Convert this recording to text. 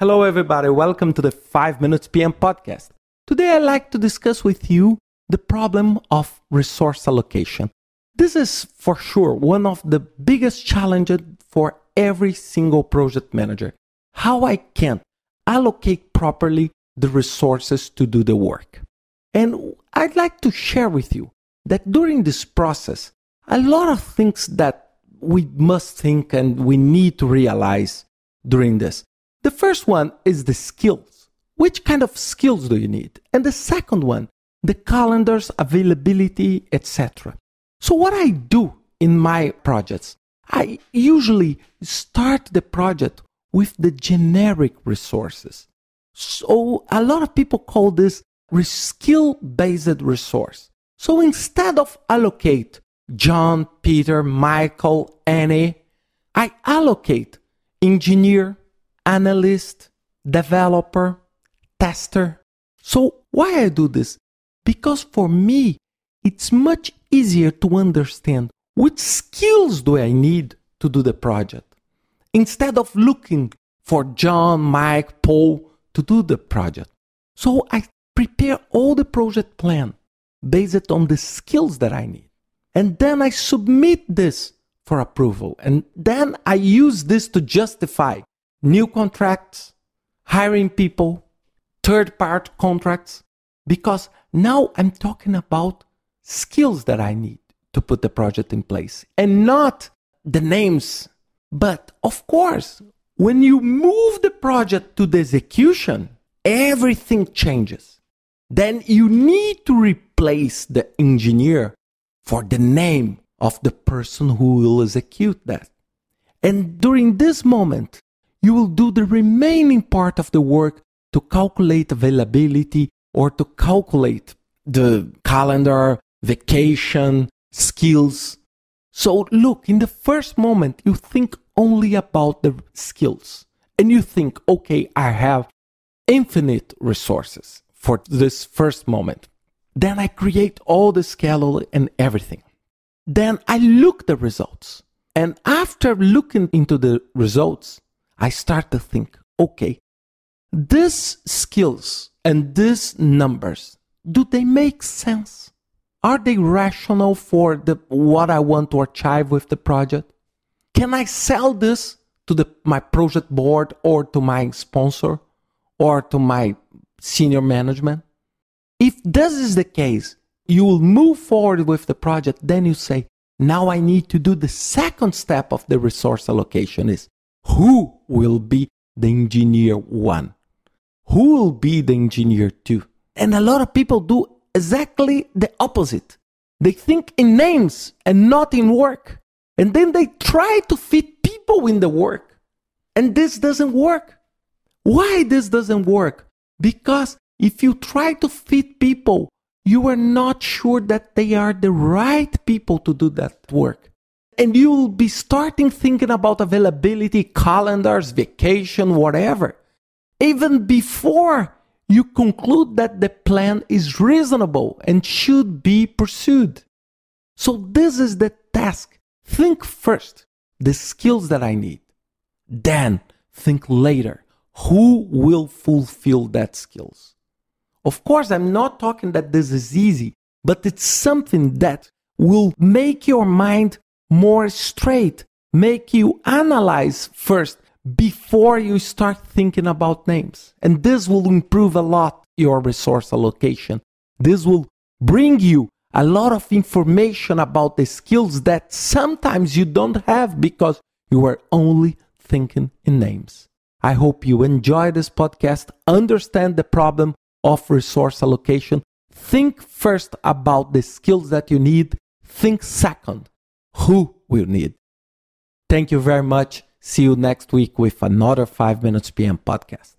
Hello, everybody. Welcome to the 5 Minutes PM podcast. Today, I'd like to discuss with you the problem of resource allocation. This is for sure one of the biggest challenges for every single project manager. How I can allocate properly the resources to do the work. And I'd like to share with you that during this process, a lot of things that we must think and we need to realize during this. The first one is the skills. Which kind of skills do you need? And the second one, the calendars, availability, etc. So what I do in my projects, I usually start the project with the generic resources. So a lot of people call this skill based resource. So instead of allocate John, Peter, Michael, Annie, I allocate engineer, analyst, developer, tester. So why I do this? Because for me, it's much easier to understand which skills do I need to do the project instead of looking for John, Mike, Paul to do the project. So I prepare all the project plan based on the skills that I need. And then I submit this for approval. And then I use this to justify new contracts, hiring people, third part contracts, because now I'm talking about skills that I need to put the project in place and not the names. But of course, when you move the project to the execution, everything changes. Then you need to replace the engineer for the name of the person who will execute that. And during this moment, you will do the remaining part of the work to calculate availability or to calculate the calendar, vacation, skills. So look, in the first moment, you think only about the skills and you think, okay, I have infinite resources for this first moment. Then I create all the schedule and everything. Then I look the results. And after looking into the results, I start to think, okay, these skills and these numbers, do they make sense? Are they rational for the what I want to achieve with the project? Can I sell this to the, my project board or to my sponsor or to my senior management? If this is the case, you will move forward with the project. Then you say, now I need to do the second step of the resource allocation is who will be the engineer one? Who will be the engineer two? And a lot of people do exactly the opposite. They think in names and not in work. And then they try to fit people in the work. And this doesn't work. Why this doesn't work? Because if you try to fit people, you are not sure that they are the right people to do that work. And you will be starting thinking about availability, calendars, vacation, whatever, even before you conclude that the plan is reasonable and should be pursued. So, this is the task. Think first the skills that I need. Then think later who will fulfill that skills. Of course, I'm not talking that this is easy, but it's something that will make your mind more straight, make you analyze first before you start thinking about names. And this will improve a lot your resource allocation. This will bring you a lot of information about the skills that sometimes you don't have because you are only thinking in names. I hope you enjoy this podcast, understand the problem, of resource allocation, think first about the skills that you need. Think second, who will need. Thank you very much. See you next week with another 5 Minutes PM podcast.